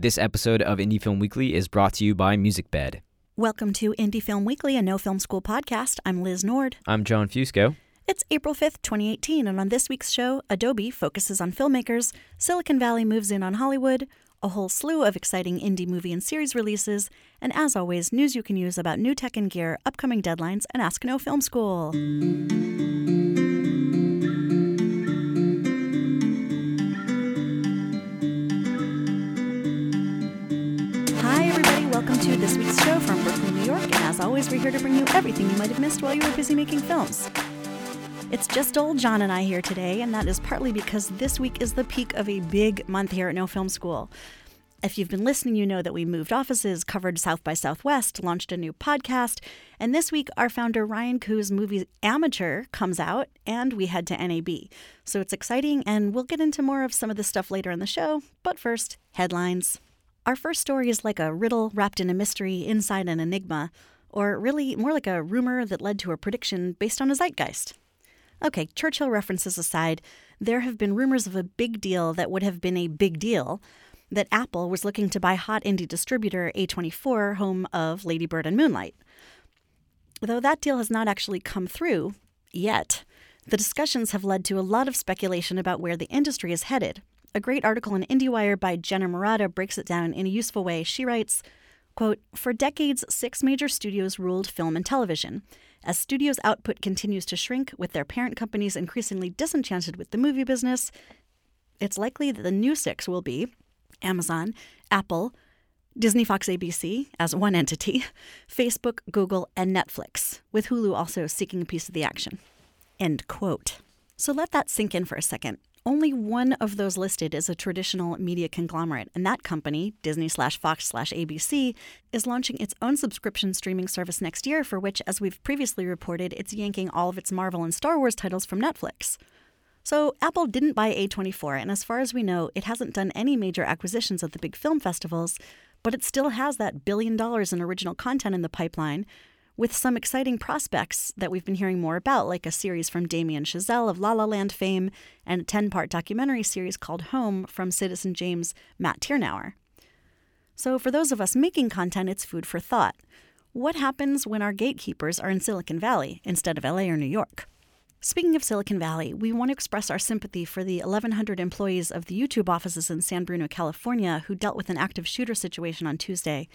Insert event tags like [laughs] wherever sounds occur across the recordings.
This episode of Indie Film Weekly is brought to you by MusicBed. Welcome to Indie Film Weekly, a no film school podcast. I'm Liz Nord. I'm Jon Fusco. It's April 5th, 2018, and on this week's show, Adobe focuses on filmmakers, Silicon Valley moves in on Hollywood, a whole slew of exciting indie movie and series releases, and as always, news you can use about new tech and gear, upcoming deadlines, and Ask No Film School. Always, we're here to bring you everything you might have missed while you were busy making films. It's just old Jon and I here today, and that is partly because this week is the peak of a big month here at No Film School. If you've been listening, you know that we moved offices, covered South by Southwest, launched a new podcast, and this week our founder Ryan Koo's movie Amateur comes out, and we head to NAB. So it's exciting, and we'll get into more of some of this stuff later in the show. But first, headlines. Our first story is like a riddle wrapped in a mystery inside an enigma, or really more like a rumor that led to a prediction based on a zeitgeist. Okay, Churchill references aside, there have been rumors of a big deal that would have been a big deal that Apple was looking to buy hot indie distributor A24, home of Lady Bird and Moonlight. Though that deal has not actually come through yet, the discussions have led to a lot of speculation about where the industry is headed. A great article in IndieWire by Jenna Murata breaks it down in a useful way. She writes, quote, For decades, six major studios ruled film and television. As studios' output continues to shrink, with their parent companies increasingly disenchanted with the movie business, it's likely that the new six will be Amazon, Apple, Disney Fox ABC as one entity, Facebook, Google, and Netflix, with Hulu also seeking a piece of the action. End quote. So let that sink in for a second. Only one of those listed is a traditional media conglomerate, and that company, Disney slash Fox slash ABC, is launching its own subscription streaming service next year, for which, as we've previously reported, it's yanking all of its Marvel and Star Wars titles from Netflix. So Apple didn't buy A24, and as far as we know, it hasn't done any major acquisitions at the big film festivals, but it still has that billion dollars in original content in the pipeline, with some exciting prospects that we've been hearing more about, like a series from Damien Chazelle of La La Land fame and a 10 part documentary series called Home from Citizen Jane's Matt Tyrnauer. So, for those of us making content, it's food for thought. What happens when our gatekeepers are in Silicon Valley instead of LA or New York? Speaking of Silicon Valley, we want to express our sympathy for the 1,100 employees of the YouTube offices in San Bruno, California, who dealt with an active shooter situation on Tuesday.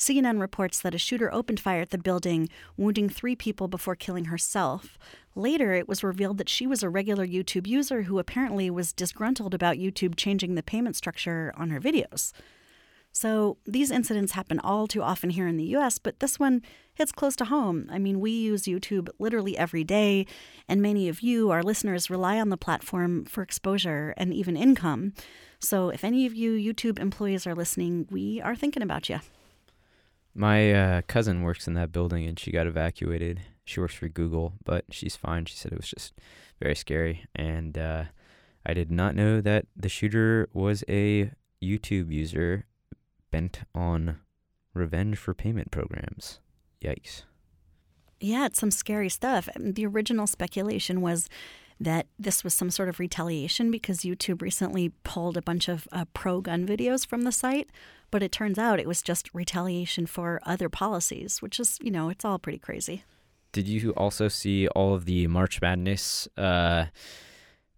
CNN reports that a shooter opened fire at the building, wounding three people before killing herself. Later, it was revealed that she was a regular YouTube user who apparently was disgruntled about YouTube changing the payment structure on her videos. So these incidents happen all too often here in the US, but this one hits close to home. I mean, we use YouTube literally every day, and many of you, our listeners, rely on the platform for exposure and even income. So if any of you YouTube employees are listening, we are thinking about you. My uh, cousin works in that building and she got evacuated. She works for Google, but she's fine. She said it was just very scary. And uh, I did not know that the shooter was a YouTube user bent on revenge for payment programs. Yikes. Yeah, it's some scary stuff. The original speculation was that this was some sort of retaliation because YouTube recently pulled a bunch of uh, pro gun videos from the site. But it turns out it was just retaliation for other policies, which is, you know, it's all pretty crazy. Did you also see all of the March Madness uh,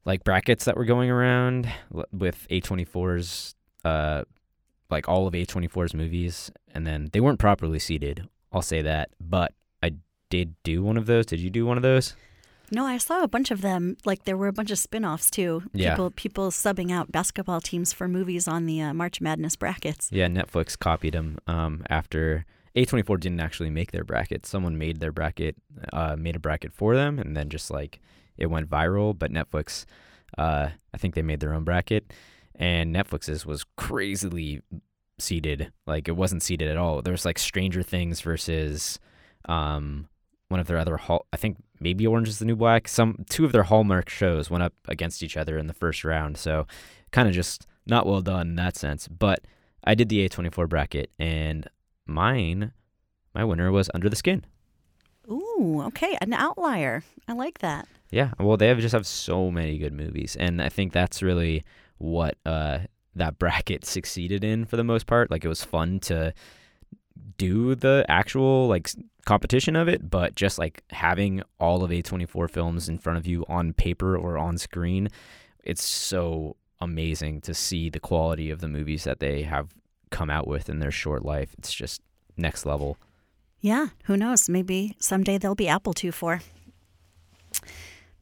like brackets that were going around with A24's uh, like all of A24's movies, and then they weren't properly seated. I'll say that, but I did do one of those. Did you do one of those? No, I saw a bunch of them. Like there were a bunch of spin-offs too. Yeah. People people subbing out basketball teams for movies on the uh, March Madness brackets. Yeah, Netflix copied them um, after A24 didn't actually make their bracket. Someone made their bracket, uh, made a bracket for them, and then just like it went viral. But Netflix, uh, I think they made their own bracket, and Netflix's was crazily seated. Like it wasn't seated at all. There was like Stranger Things versus um, one of their other hall. I think maybe Orange is the New Black. Some two of their Hallmark shows went up against each other in the first round. So kind of just not well done in that sense. But I did the A24 bracket, and mine, my winner was Under the Skin. Ooh, okay, an outlier. I like that. Yeah, well, they have just have so many good movies, and I think that's really what uh, that bracket [laughs] succeeded in for the most part. Like it was fun to do the actual like competition of it, but just like having all of A24 films in front of you on paper or on screen, it's so amazing to see the quality of the movies that they have come out with in their short life. It's just next level. Yeah, who knows? Maybe someday they'll be Apple II for.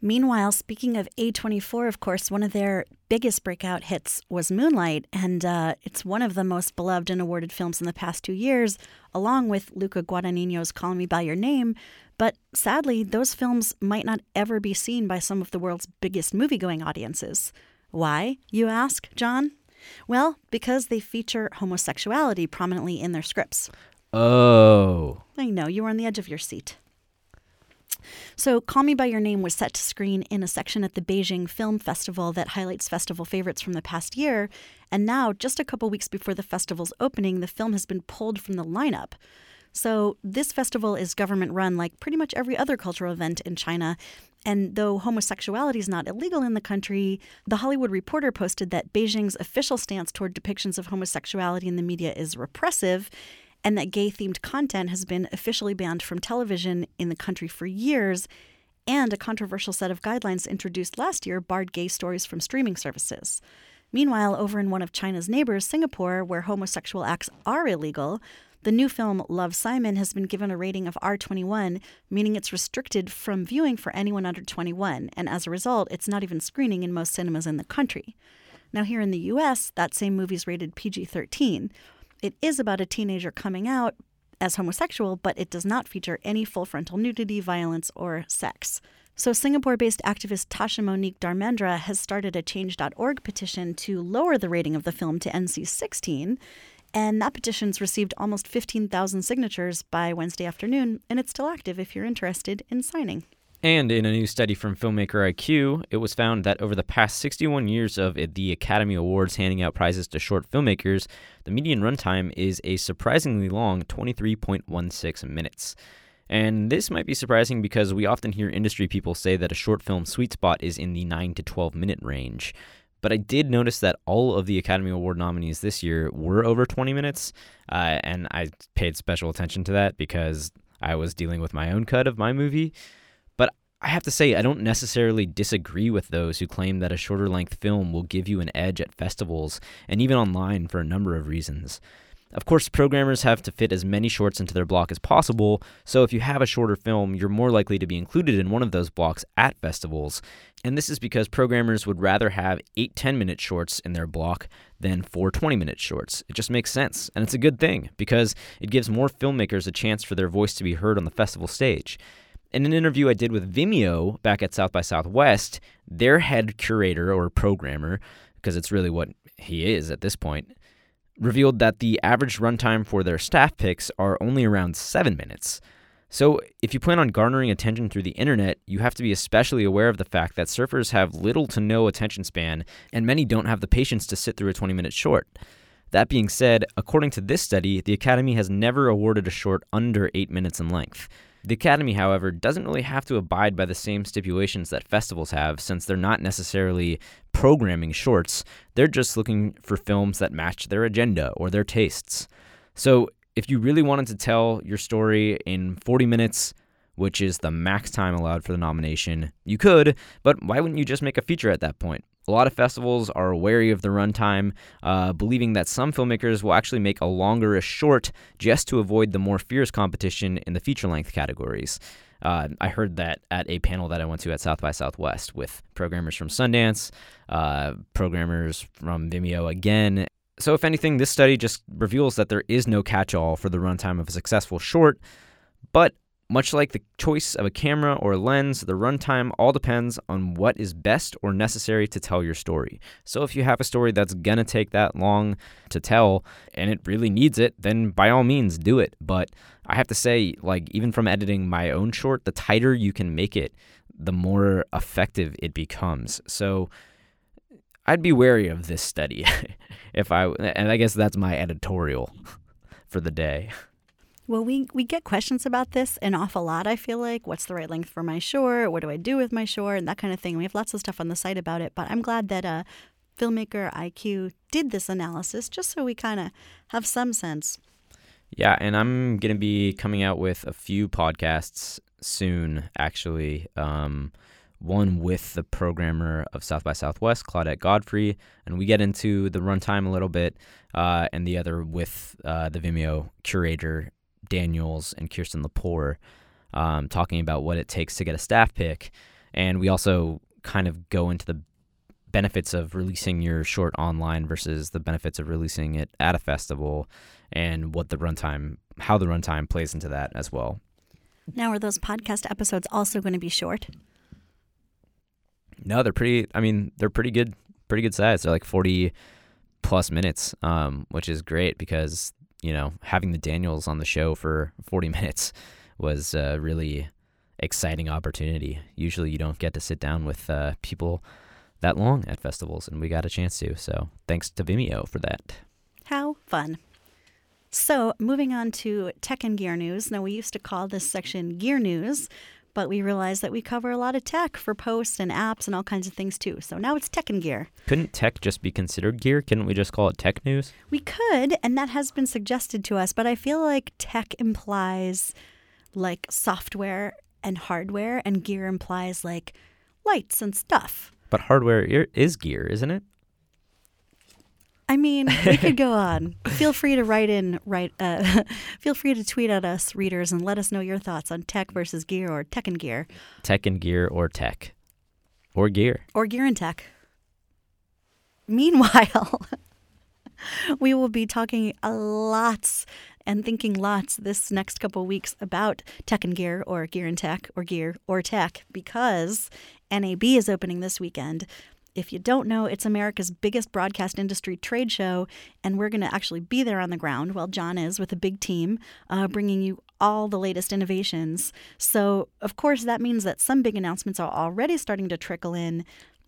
Meanwhile, speaking of A24, of course, one of their biggest breakout hits was Moonlight, and uh, it's one of the most beloved and awarded films in the past two years, along with Luca Guadagnino's Call Me By Your Name. But sadly, those films might not ever be seen by some of the world's biggest movie going audiences. Why, you ask, Jon? Well, because they feature homosexuality prominently in their scripts. Oh. I know, you were on the edge of your seat. So, Call Me By Your Name was set to screen in a section at the Beijing Film Festival that highlights festival favorites from the past year. And now, just a couple weeks before the festival's opening, the film has been pulled from the lineup. So, this festival is government run like pretty much every other cultural event in China. And though homosexuality is not illegal in the country, The Hollywood Reporter posted that Beijing's official stance toward depictions of homosexuality in the media is repressive and that gay themed content has been officially banned from television in the country for years, and a controversial set of guidelines introduced last year barred gay stories from streaming services. Meanwhile, over in one of China's neighbors, Singapore, where homosexual acts are illegal, the new film Love Simon has been given a rating of R21, meaning it's restricted from viewing for anyone under 21, and as a result, it's not even screening in most cinemas in the country. Now, here in the US, that same movie's rated PG 13. It is about a teenager coming out as homosexual, but it does not feature any full frontal nudity, violence, or sex. So, Singapore based activist Tasha Monique Dharmendra has started a Change.org petition to lower the rating of the film to NC 16. And that petition's received almost 15,000 signatures by Wednesday afternoon, and it's still active if you're interested in signing. And in a new study from Filmmaker IQ, it was found that over the past 61 years of the Academy Awards handing out prizes to short filmmakers, the median runtime is a surprisingly long 23.16 minutes. And this might be surprising because we often hear industry people say that a short film sweet spot is in the 9 to 12 minute range. But I did notice that all of the Academy Award nominees this year were over 20 minutes, uh, and I paid special attention to that because I was dealing with my own cut of my movie. I have to say, I don't necessarily disagree with those who claim that a shorter length film will give you an edge at festivals and even online for a number of reasons. Of course, programmers have to fit as many shorts into their block as possible, so if you have a shorter film, you're more likely to be included in one of those blocks at festivals. And this is because programmers would rather have 8 10 minute shorts in their block than 4 20 minute shorts. It just makes sense, and it's a good thing because it gives more filmmakers a chance for their voice to be heard on the festival stage. In an interview I did with Vimeo back at South by Southwest, their head curator or programmer, because it's really what he is at this point, revealed that the average runtime for their staff picks are only around seven minutes. So, if you plan on garnering attention through the internet, you have to be especially aware of the fact that surfers have little to no attention span, and many don't have the patience to sit through a 20 minute short. That being said, according to this study, the Academy has never awarded a short under 8 minutes in length. The Academy, however, doesn't really have to abide by the same stipulations that festivals have since they're not necessarily programming shorts. They're just looking for films that match their agenda or their tastes. So, if you really wanted to tell your story in 40 minutes, which is the max time allowed for the nomination, you could, but why wouldn't you just make a feature at that point? A lot of festivals are wary of the runtime, uh, believing that some filmmakers will actually make a longer a short just to avoid the more fierce competition in the feature length categories. Uh, I heard that at a panel that I went to at South by Southwest with programmers from Sundance, uh, programmers from Vimeo again. So, if anything, this study just reveals that there is no catch all for the runtime of a successful short, but much like the choice of a camera or a lens, the runtime all depends on what is best or necessary to tell your story. So if you have a story that's gonna take that long to tell and it really needs it, then by all means do it. But I have to say, like, even from editing my own short, the tighter you can make it, the more effective it becomes. So I'd be wary of this study [laughs] if I, and I guess that's my editorial [laughs] for the day. Well, we, we get questions about this an awful lot, I feel like. What's the right length for my short? What do I do with my short? And that kind of thing. We have lots of stuff on the site about it, but I'm glad that uh, Filmmaker IQ did this analysis just so we kind of have some sense. Yeah, and I'm going to be coming out with a few podcasts soon, actually. Um, one with the programmer of South by Southwest, Claudette Godfrey, and we get into the runtime a little bit, uh, and the other with uh, the Vimeo curator, Daniels and Kirsten Lepore, um, talking about what it takes to get a staff pick. And we also kind of go into the benefits of releasing your short online versus the benefits of releasing it at a festival and what the runtime, how the runtime plays into that as well. Now, are those podcast episodes also going to be short? No, they're pretty. I mean, they're pretty good. Pretty good size. They're like forty plus minutes, um, which is great because you know having the Daniels on the show for forty [laughs] minutes was a really exciting opportunity. Usually, you don't get to sit down with uh, people that long at festivals, and we got a chance to. So, thanks to Vimeo for that. How fun! So, moving on to tech and gear news. Now, we used to call this section gear news, but we realized that we cover a lot of tech for posts and apps and all kinds of things too. So now it's tech and gear. Couldn't tech just be considered gear? Couldn't we just call it tech news? We could, and that has been suggested to us, but I feel like tech implies like software and hardware, and gear implies like lights and stuff. But hardware is gear, isn't it? I mean, we could go [laughs] on. Feel free to write in, write. Uh, [laughs] feel free to tweet at us, readers, and let us know your thoughts on tech versus gear or tech and gear. Tech and gear or tech, or gear, or gear and tech. Meanwhile, [laughs] we will be talking a lots and thinking lots this next couple weeks about tech and gear or gear and tech or gear or tech because NAB is opening this weekend if you don't know, it's America's biggest broadcast industry trade show, and we're going to actually be there on the ground while Jon is with a big team, uh, bringing you all the latest innovations. So, of course, that means that some big announcements are already starting to trickle in.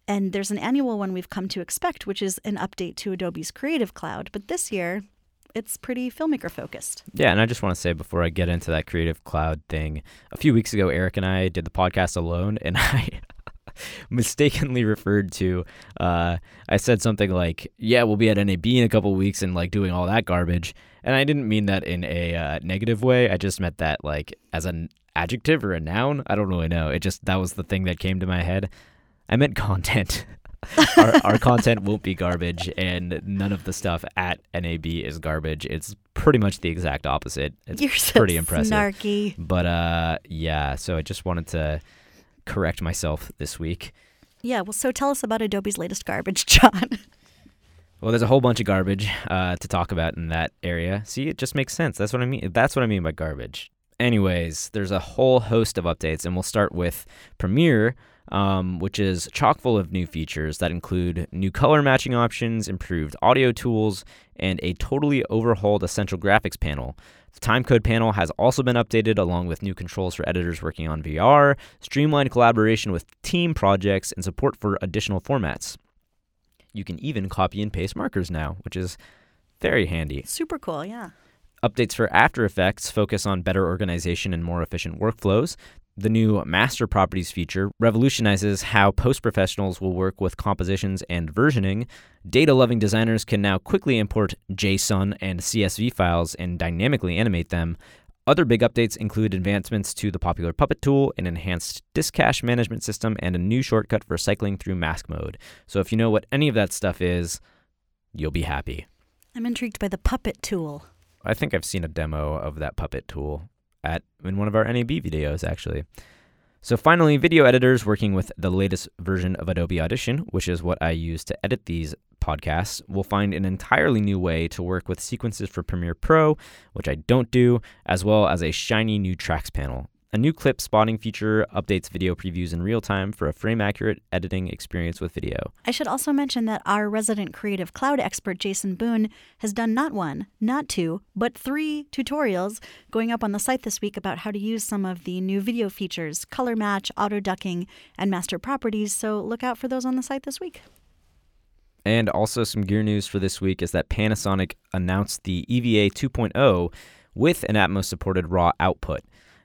And there's an annual one we've come to expect, which is an update to Adobe's Creative Cloud. But this year, it's pretty filmmaker focused. Yeah, and I just want to say before I get into that Creative Cloud thing, a few weeks ago, Eric and I did the podcast alone, and [laughs] I [laughs] mistakenly referred to. Uh, I said something like, "Yeah, we'll be at NAB in a couple weeks and like doing all that garbage," and I didn't mean that in a uh, negative way. I just meant that like as an adjective or a noun. I don't really know. It just that was the thing that came to my head. I meant content. [laughs] our, our content won't be garbage, and none of the stuff at NAB is garbage. It's pretty much the exact opposite. It's You're so pretty impressive. Snarky. But uh, yeah. So I just wanted to correct myself this week. Yeah, well, so tell us about Adobe's latest garbage, [laughs] Jon. Well, there's a whole bunch of garbage uh, to talk about in that area. See, it just makes sense. That's what I mean. That's what I mean by garbage. Anyways, there's a whole host of updates, and we'll start with Premiere, um, which is chock full of new features that include new color matching options, improved audio tools, and a totally overhauled essential graphics panel. The timecode panel has also been updated along with new controls for editors working on VR, streamlined collaboration with team projects, and support for additional formats. You can even copy and paste markers now, which is very handy. Super cool, yeah. Updates for After Effects focus on better organization and more efficient workflows. The new Master Properties feature revolutionizes how post professionals will work with compositions and versioning. Data loving designers can now quickly import JSON and CSV files and dynamically animate them. Other big updates include advancements to the popular Puppet tool, an enhanced disk cache management system, and a new shortcut for cycling through mask mode. So if you know what any of that stuff is, you'll be happy. I'm intrigued by the Puppet tool. I think I've seen a demo of that Puppet tool at in one of our NAB videos actually. So finally, video editors working with the latest version of Adobe Audition, which is what I use to edit these podcasts, will find an entirely new way to work with sequences for Premiere Pro, which I don't do, as well as a shiny new tracks panel. A new clip spotting feature updates video previews in real time for a frame accurate editing experience with video. I should also mention that our resident creative cloud expert, Jason Boone, has done not one, not two, but three tutorials going up on the site this week about how to use some of the new video features color match, auto ducking, and master properties. So look out for those on the site this week. And also, some gear news for this week is that Panasonic announced the EVA 2.0 with an Atomos supported raw output.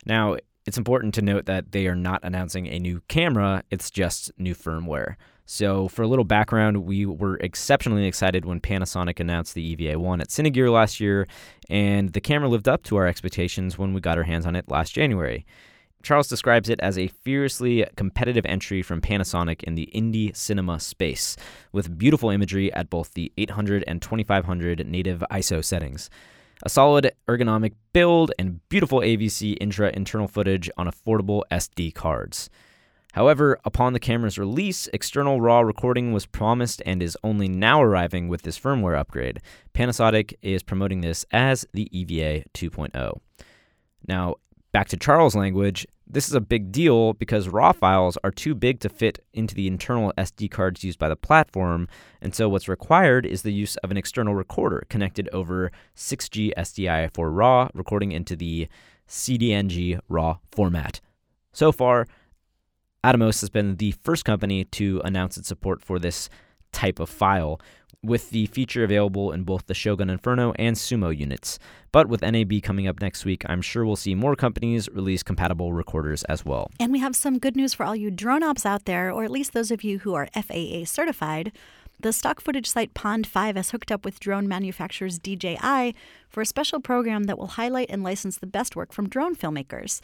Now, it's important to note that they are not announcing a new camera, it's just new firmware. So, for a little background, we were exceptionally excited when Panasonic announced the EVA 1 at Cinegear last year, and the camera lived up to our expectations when we got our hands on it last January. Charles describes it as a fiercely competitive entry from Panasonic in the indie cinema space, with beautiful imagery at both the 800 and 2500 native ISO settings. A solid ergonomic build and beautiful AVC intra internal footage on affordable SD cards. However, upon the camera's release, external RAW recording was promised and is only now arriving with this firmware upgrade. Panasonic is promoting this as the EVA 2.0. Now, back to Charles' language, this is a big deal because RAW files are too big to fit into the internal SD cards used by the platform, and so what's required is the use of an external recorder connected over 6G SDI for RAW, recording into the CDNG RAW format. So far, Atomos has been the first company to announce its support for this type of file, with the feature available in both the Shogun Inferno and Sumo units. But with NAB coming up next week, I'm sure we'll see more companies release compatible recorders as well. And we have some good news for all you drone ops out there, or at least those of you who are FAA certified. The stock footage site Pond5 has hooked up with drone manufacturers DJI for a special program that will highlight and license the best work from drone filmmakers.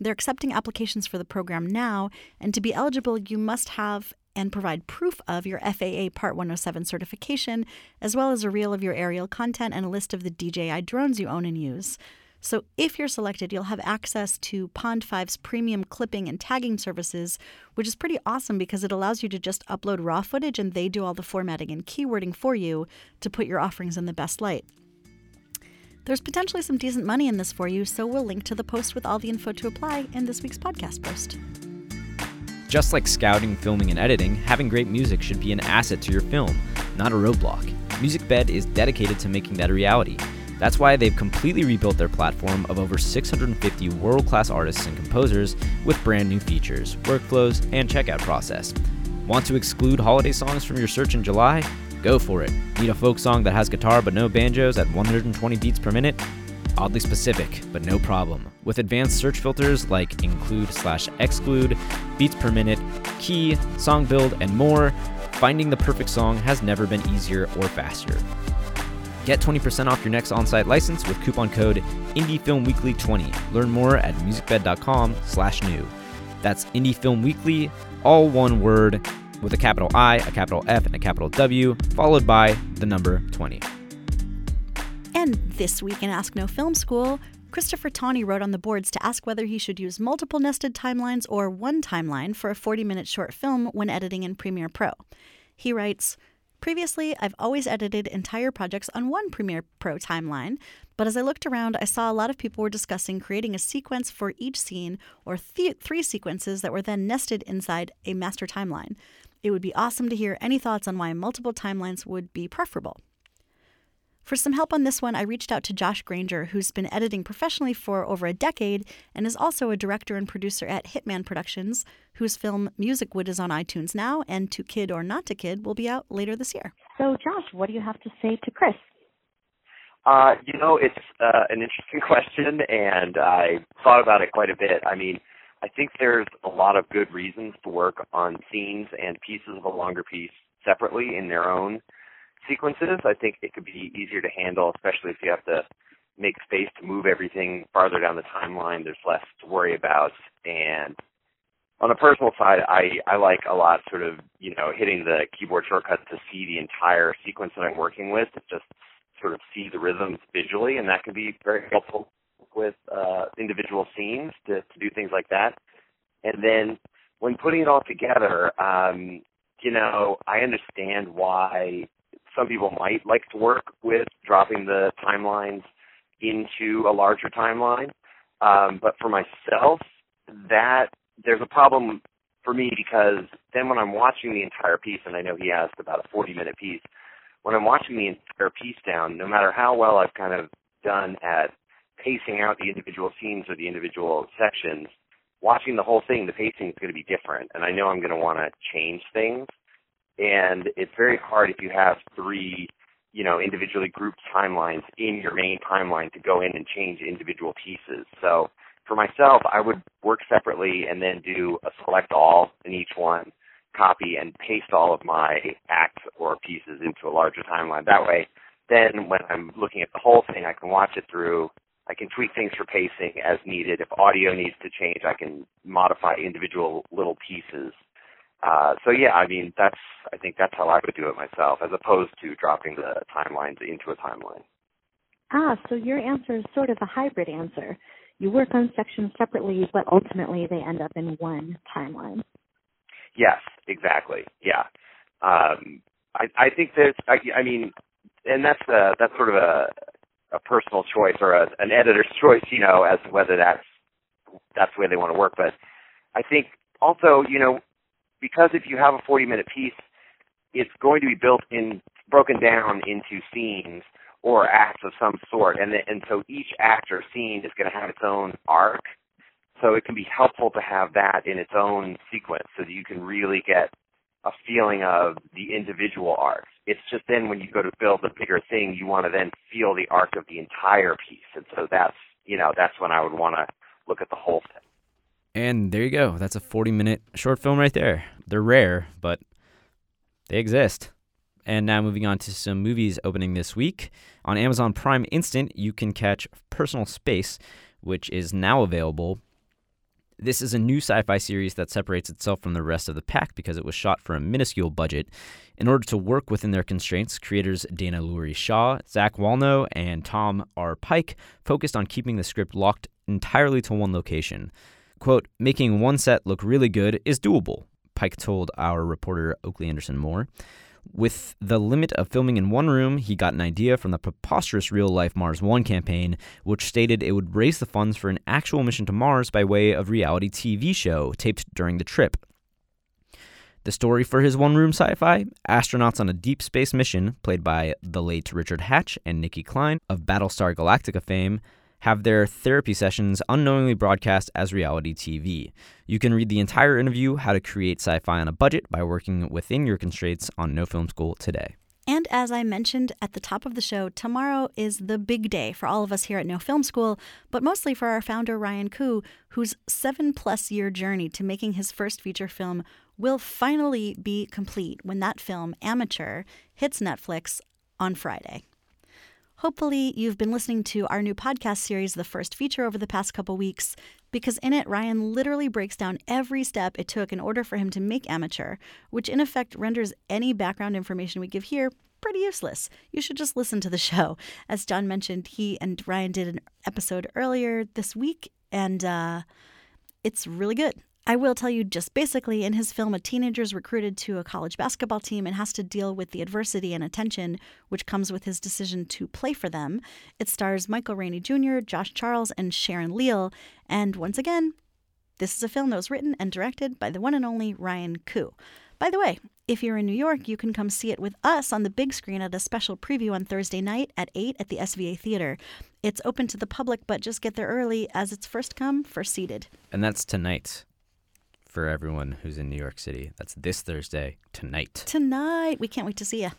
They're accepting applications for the program now, and to be eligible, you must have and provide proof of your FAA Part 107 certification, as well as a reel of your aerial content and a list of the DJI drones you own and use. So, if you're selected, you'll have access to Pond5's premium clipping and tagging services, which is pretty awesome because it allows you to just upload raw footage and they do all the formatting and keywording for you to put your offerings in the best light. There's potentially some decent money in this for you, so we'll link to the post with all the info to apply in this week's podcast post. Just like scouting, filming, and editing, having great music should be an asset to your film, not a roadblock. MusicBed is dedicated to making that a reality. That's why they've completely rebuilt their platform of over 650 world class artists and composers with brand new features, workflows, and checkout process. Want to exclude holiday songs from your search in July? Go for it. Need a folk song that has guitar but no banjos at 120 beats per minute? Oddly specific, but no problem. With advanced search filters like include slash exclude, beats per minute, key, song build, and more, finding the perfect song has never been easier or faster. Get 20% off your next on-site license with coupon code IndieFilmWeekly20. Learn more at musicbed.com slash new. That's IndieFilmWeekly, all one word, with a capital I, a capital F, and a capital W, followed by the number 20. And this week in Ask No Film School, Christopher Tawney wrote on the boards to ask whether he should use multiple nested timelines or one timeline for a 40 minute short film when editing in Premiere Pro. He writes, Previously, I've always edited entire projects on one Premiere Pro timeline, but as I looked around, I saw a lot of people were discussing creating a sequence for each scene or th- three sequences that were then nested inside a master timeline. It would be awesome to hear any thoughts on why multiple timelines would be preferable. For some help on this one, I reached out to Josh Granger, who's been editing professionally for over a decade and is also a director and producer at Hitman Productions, whose film Musicwood is on iTunes now, and To Kid or Not to Kid will be out later this year. So, Josh, what do you have to say to Chris? Uh, you know, it's uh, an interesting [laughs] question, and I thought about it quite a bit. I mean, I think there's a lot of good reasons to work on scenes and pieces of a longer piece separately in their own sequences. I think it could be easier to handle, especially if you have to make space to move everything farther down the timeline. There's less to worry about. And on the personal side, I, I like a lot sort of, you know, hitting the keyboard shortcut to see the entire sequence that I'm working with, just sort of see the rhythms visually, and that can be very helpful with uh, individual scenes to, to do things like that. And then when putting it all together, um, you know, I understand why some people might like to work with dropping the timelines into a larger timeline. Um, but for myself, that there's a problem for me because then when I'm watching the entire piece, and I know he asked about a 40 minute piece, when I'm watching the entire piece down, no matter how well I've kind of done at pacing out the individual scenes or the individual sections, watching the whole thing, the pacing is going to be different. And I know I'm going to want to change things. And it's very hard if you have three, you know, individually grouped timelines in your main timeline to go in and change individual pieces. So for myself, I would work separately and then do a select all in each one, copy and paste all of my acts or pieces into a larger timeline. That way, then when I'm looking at the whole thing, I can watch it through. I can tweak things for pacing as needed. If audio needs to change, I can modify individual little pieces. Uh, so yeah, I mean that's I think that's how I would do it myself, as opposed to dropping the timelines into a timeline. Ah, so your answer is sort of a hybrid answer. You work on sections separately, but ultimately they end up in one timeline. Yes, exactly. Yeah. Um, I, I think there's, I, I mean, and that's a, that's sort of a, a personal choice or a, an editor's [laughs] choice, you know, as to whether that's that's the way they want to work. But I think also, you know, because if you have a 40 minute piece, it's going to be built in, broken down into scenes or acts of some sort, and the, and so each act or scene is going to have its own arc. So it can be helpful to have that in its own sequence, so that you can really get a feeling of the individual arcs. It's just then when you go to build the bigger thing, you want to then feel the arc of the entire piece, and so that's you know that's when I would want to look at the whole thing. And there you go. That's a 40 minute short film right there. They're rare, but they exist. And now moving on to some movies opening this week. On Amazon Prime Instant, you can catch Personal Space, which is now available. This is a new sci fi series that separates itself from the rest of the pack because it was shot for a minuscule budget. In order to work within their constraints, creators Dana Laurie Shaw, Zach Walno, and Tom R. Pike focused on keeping the script locked entirely to one location. Quote, making one set look really good is doable, Pike told our reporter Oakley Anderson Moore. With the limit of filming in one room, he got an idea from the preposterous real life Mars One campaign, which stated it would raise the funds for an actual mission to Mars by way of reality TV show taped during the trip. The story for his one room sci fi astronauts on a deep space mission, played by the late Richard Hatch and Nicki Clyne of Battlestar Galactica fame, have their therapy sessions unknowingly broadcast as reality TV. You can read the entire interview, How to Create Sci Fi on a Budget, by working within your constraints on No Film School today. And as I mentioned at the top of the show, tomorrow is the big day for all of us here at No Film School, but mostly for our founder, Ryan Koo, whose seven plus year journey to making his first feature film will finally be complete when that film, Amateur, hits Netflix on Friday. Hopefully, you've been listening to our new podcast series, The First Feature, over the past couple weeks, because in it, Ryan literally breaks down every step it took in order for him to make Amateur, which in effect renders any background information we give here pretty useless. You should just listen to the [laughs] show. As Jon mentioned, he and Ryan did an episode earlier this week, and uh, it's really good. I will tell you just basically in his film, a teenager is recruited to a college basketball team and has to deal with the adversity and attention which comes with his decision to play for them. It stars Michael Rainey Jr., Josh Charles, and Sharon Leal. And once again, this is a film that was written and directed by the one and only Ryan Koo. By the way, if you're in New York, you can come see it with us on the big screen at a special preview on Thursday night at 8 at the SVA Theater. It's open to the public, but just get there early as it's first come, first seated. And that's tonight for everyone who's in New York City. That's this Thursday, tonight. Tonight. We can't wait to see you.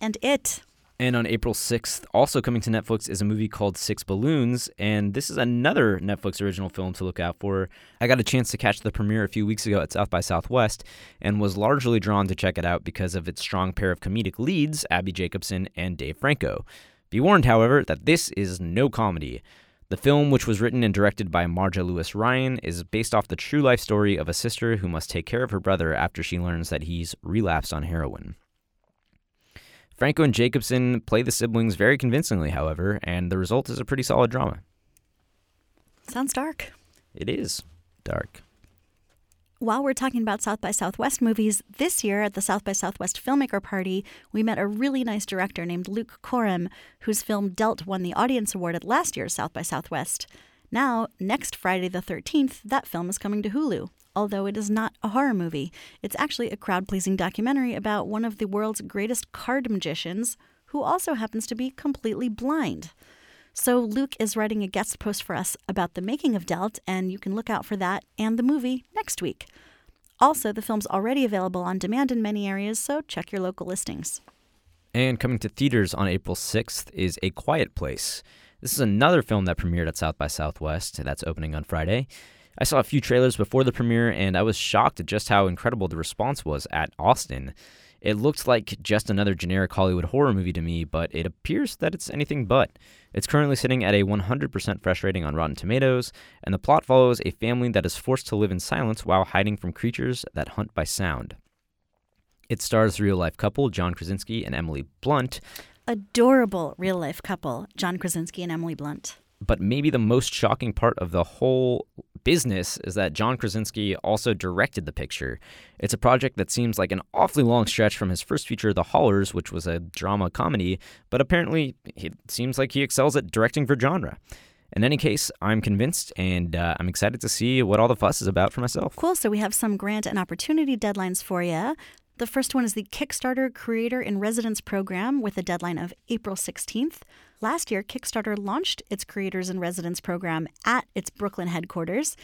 And it. And on April 6th, also coming to Netflix, is a movie called Six Balloons. And this is another Netflix original film to look out for. I got a chance to catch the premiere a few weeks ago at South by Southwest and was largely drawn to check it out because of its strong pair of comedic leads, Abbi Jacobson and Dave Franco. Be warned, however, that this is no comedy. The film, which was written and directed by Marja Lewis Ryan, is based off the true life story of a sister who must take care of her brother after she learns that he's relapsed on heroin. Franco and Jacobson play the siblings very convincingly, however, and the result is a pretty solid drama. Sounds dark. It is dark while we're talking about South by Southwest movies, this year at the South by Southwest Filmmaker Party, we met a really nice director named Luke Korem, whose film Dealt won the Audience Award at last year's South by Southwest. Now, next Friday the 13th, that film is coming to Hulu. Although it is not a horror movie, it's actually a crowd pleasing documentary about one of the world's greatest card magicians who also happens to be completely blind. So Luke is writing a guest post for us about the making of Dealt, and you can look out for that and the movie next week. Also, the film's already available on demand in many areas, so check your local listings. And coming to theaters on April 6th is A Quiet Place. This is another film that premiered at South by Southwest that's opening on Friday. I saw a few trailers before the premiere and I was shocked at just how incredible the response was at Austin. It looked like just another generic Hollywood horror movie to me, but it appears that it's anything but. It's currently sitting at a 100% fresh rating on Rotten Tomatoes, and the plot follows a family that is forced to live in silence while hiding from creatures that hunt by sound. It stars real life couple John Krasinski and Emily Blunt. Adorable real life couple, John Krasinski and Emily Blunt. But maybe the most shocking part of the whole business is that John Krasinski also directed the picture. It's a project that seems like an awfully long stretch from his first feature, The Hollars, which was a drama comedy, but apparently it seems like he excels at directing for genre. In any case, I'm convinced and uh, I'm excited to see what all the fuss is about for myself. Cool. So we have some grant and opportunity deadlines for you. The first one is the Kickstarter Creator in Residence program with a deadline of April 16th. Last year, Kickstarter launched its Creators in Residence program at its Brooklyn headquarters.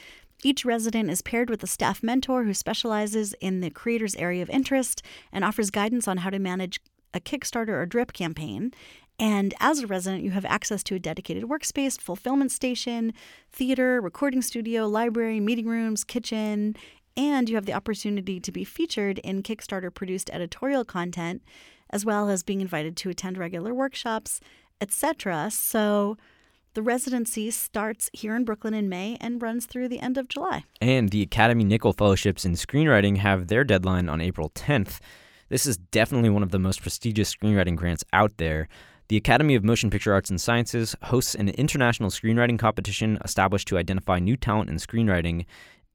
Each resident is paired with a staff mentor who specializes in the creator's area of interest and offers guidance on how to manage a Kickstarter or drip campaign. And as a resident, you have access to a dedicated workspace, fulfillment station, theater, recording studio, library, meeting rooms, kitchen, and you have the opportunity to be featured in Kickstarter produced editorial content, as well as being invited to attend regular workshops, etc. So the residency starts here in Brooklyn in May and runs through the end of July. And the Academy Nichol Fellowships in Screenwriting have their deadline on April 10th. This is definitely one of the most prestigious screenwriting grants out there. The Academy of Motion Picture Arts and Sciences hosts an international screenwriting competition established to identify new talent in screenwriting.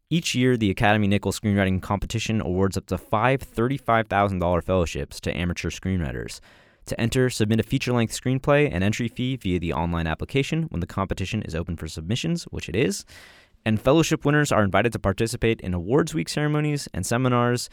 Each year, the Academy Nichol Screenwriting Competition awards up to five $35,000 fellowships to amateur screenwriters. To enter, submit a feature length screenplay and entry fee via the online application when the competition is open for submissions, which it is. And fellowship winners are invited to participate in awards week ceremonies and seminars,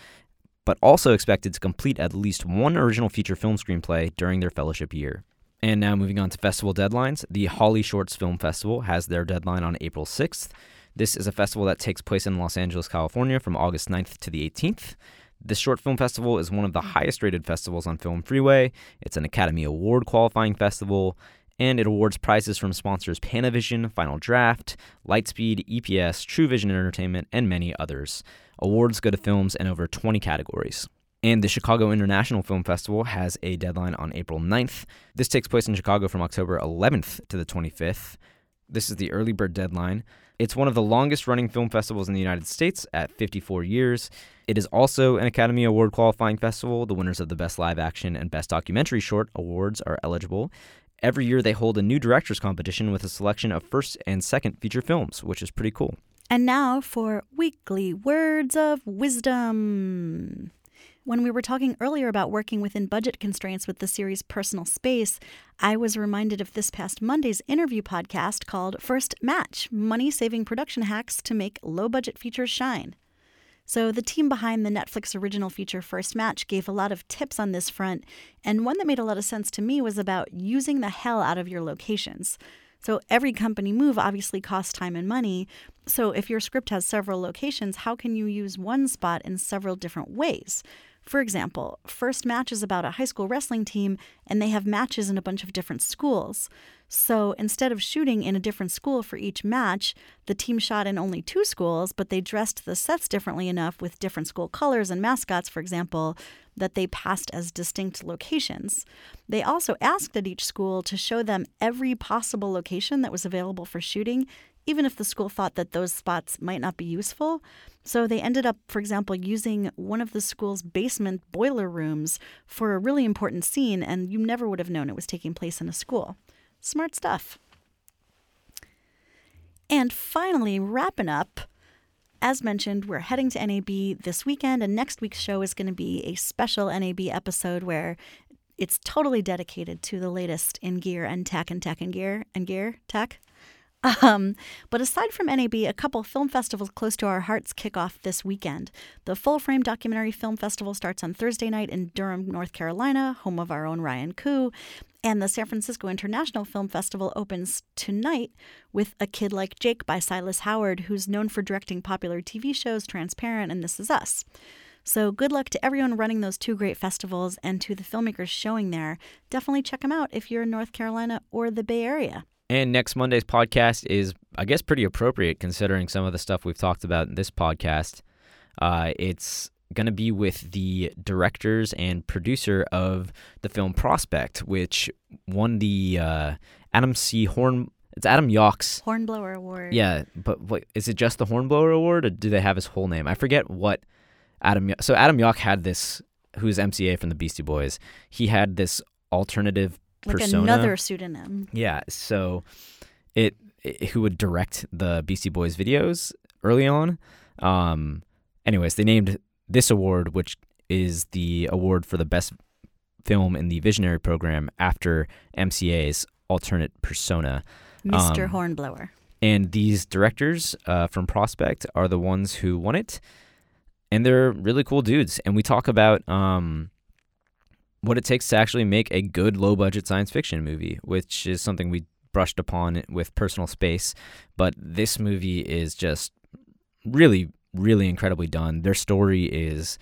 but also expected to complete at least one original feature film screenplay during their fellowship year. And now moving on to festival deadlines, the Holly Shorts Film Festival has their deadline on April 6th. This is a festival that takes place in Los Angeles, California from August 9th to the 18th. This short film festival is one of the highest rated festivals on Film Freeway. It's an Academy Award qualifying festival, and it awards prizes from sponsors Panavision, Final Draft, Lightspeed, EPS, True Vision Entertainment, and many others. Awards go to films in over 20 categories. And the Chicago International Film Festival has a deadline on April 9th. This takes place in Chicago from October 11th to the 25th. This is the early bird deadline. It's one of the longest running film festivals in the United States at 54 years. It is also an Academy Award qualifying festival. The winners of the Best Live Action and Best Documentary Short awards are eligible. Every year, they hold a new directors competition with a selection of first and second feature films, which is pretty cool. And now for weekly words of wisdom. When we were talking earlier about working within budget constraints with the series Personal Space, I was reminded of this past Monday's interview podcast called First Match Money Saving Production Hacks to Make Low Budget Features Shine. So, the team behind the Netflix original feature First Match gave a lot of tips on this front, and one that made a lot of sense to me was about using the hell out of your locations. So, every company move obviously costs time and money. So, if your script has several locations, how can you use one spot in several different ways? For example, First Match is about a high school wrestling team and they have matches in a bunch of different schools. So instead of shooting in a different school for each match, the team shot in only two schools, but they dressed the sets differently enough with different school colors and mascots, for example, that they passed as distinct locations. They also asked at each school to show them every possible location that was available for shooting, even if the school thought that those spots might not be useful. So they ended up, for example, using one of the school's basement boiler rooms for a really important scene, and you never would have known it was taking place in a school. Smart stuff. And finally, wrapping up, as mentioned, we're heading to NAB this weekend, and next week's show is going to be a special NAB episode where it's totally dedicated to the latest in gear and tech and tech and gear and gear tech. Um, but aside from NAB, a couple film festivals close to our hearts kick off this weekend. The Full Frame Documentary Film Festival starts on Thursday night in Durham, North Carolina, home of our own Ryan Koo. And the San Francisco International Film Festival opens tonight with A Kid Like Jake by Silas Howard, who's known for directing popular TV shows Transparent and This Is Us. So, good luck to everyone running those two great festivals and to the filmmakers showing there. Definitely check them out if you're in North Carolina or the Bay Area. And next Monday's podcast is I guess pretty appropriate considering some of the stuff we've talked about in this podcast. Uh, it's going to be with the directors and producer of the film Prospect, which won the uh, Adam C. Horn. It's Adam Yauch's. Hornblower Award. Yeah, but what is it? Just the Hornblower Award, or do they have his whole name? I forget what Adam. So Adam Yauch had this. Who's MCA from the Beastie Boys? He had this alternative like persona. another pseudonym. Yeah, so it, it who would direct the Beastie Boys videos early on. Um, anyways, they named this award, which is the award for the best film in the Visionary program after MCA's alternate persona. Mr. Um, Hornblower. And these directors uh, from Prospect are the ones who won it. And they're really cool dudes. And we talk about um, what it takes to actually make a good low budget science fiction movie, which is something we brushed upon with Personal Space. But this movie is just really, really incredibly done. Their story is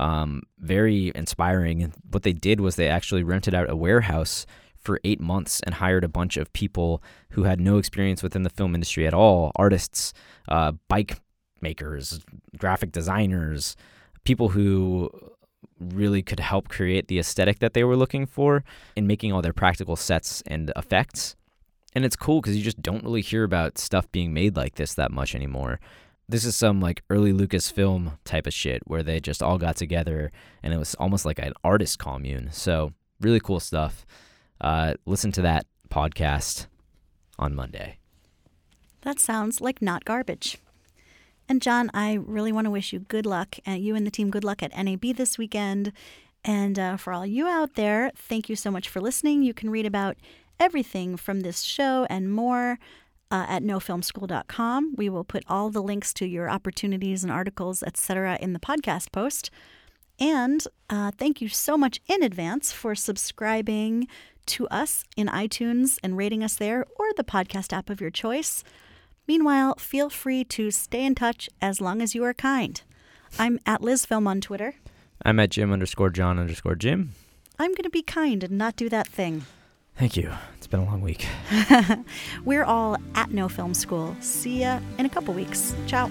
um, very inspiring. And what they did was they actually rented out a warehouse for eight months and hired a bunch of people who had no experience within the film industry at all artists, uh, bike makers, graphic designers, people who really could help create the aesthetic that they were looking for in making all their practical sets and effects. And it's cool because you just don't really hear about stuff being made like this that much anymore. This is some like early Lucasfilm type of shit where they just all got together and it was almost like an artist commune. So, really cool stuff. Uh, listen to that podcast on Monday. That sounds like not garbage. And Jon, I really want to wish you good luck, and you and the team good luck at NAB this weekend. And uh, for all you out there, thank you so much for listening. You can read about everything from this show and more uh, at nofilmschool.com. We will put all the links to your opportunities and articles, etc., in the podcast post. And uh, thank you so much in advance for subscribing to us in iTunes and rating us there or the podcast app of your choice. Meanwhile, feel free to stay in touch as long as you are kind. I'm at LizFilm on Twitter. I'm at Jim underscore John underscore Jim. I'm going to be kind and not do that thing. Thank you. It's been a long week. [laughs] We're all at No Film School. See ya in a couple weeks. Ciao.